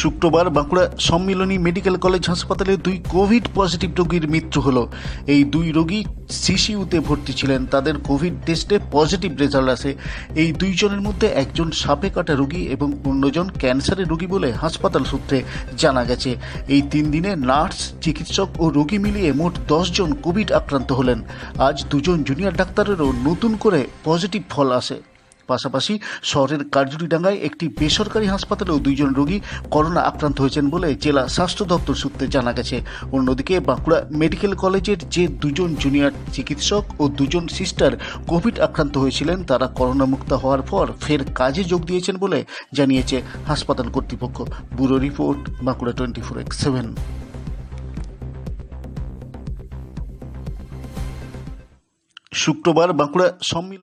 শুক্রবার বাঁকুড়া সম্মিলনী medical college হাসপাতালে দুই কোভিড পজিটিভ রোগীর মৃত্যু হলো। এই দুই রোগী সিসিউতে ভর্তি ছিলেন। তাদের কোভিড টেস্টে পজিটিভ রেজাল্ট আসে। এই দুইজনের মধ্যে একজন সাপে কাটা রোগী এবং অন্যজন ক্যান্সারের রোগী বলে হাসপাতাল সূত্রে জানা গেছে। এই তিন দিনে নার্স, চিকিৎসক ও রোগী মিলিয়ে মোট জন কোভিড আক্রান্ত হলেন। আজ দুজন জুনিয়র ডাক্তারেরও নতুন করে পজিটিভ ফল আসে। পাশাপাশি শহরের কার্জুরিডাঙ্গায় একটি বেসরকারি হাসপাতালেও দুইজন রোগী করোনা আক্রান্ত হয়েছেন বলে জেলা স্বাস্থ্য দপ্তর সূত্রে জানা গেছে। অন্যদিকে বাঁকুড়া মেডিকেল কলেজের যে দুজন জুনিয়র চিকিৎসক ও দুজন সিস্টার কোভিড আক্রান্ত হয়েছিলেন, তারা করোনা মুক্ত হওয়ার পর ফের কাজে যোগ দিয়েছেন বলে জানিয়েছে হাসপাতাল কর্তৃপক্ষ। Bureau report, Bankura twenty four X seven. শুক্রবার বাঁকুড়া সম্মিল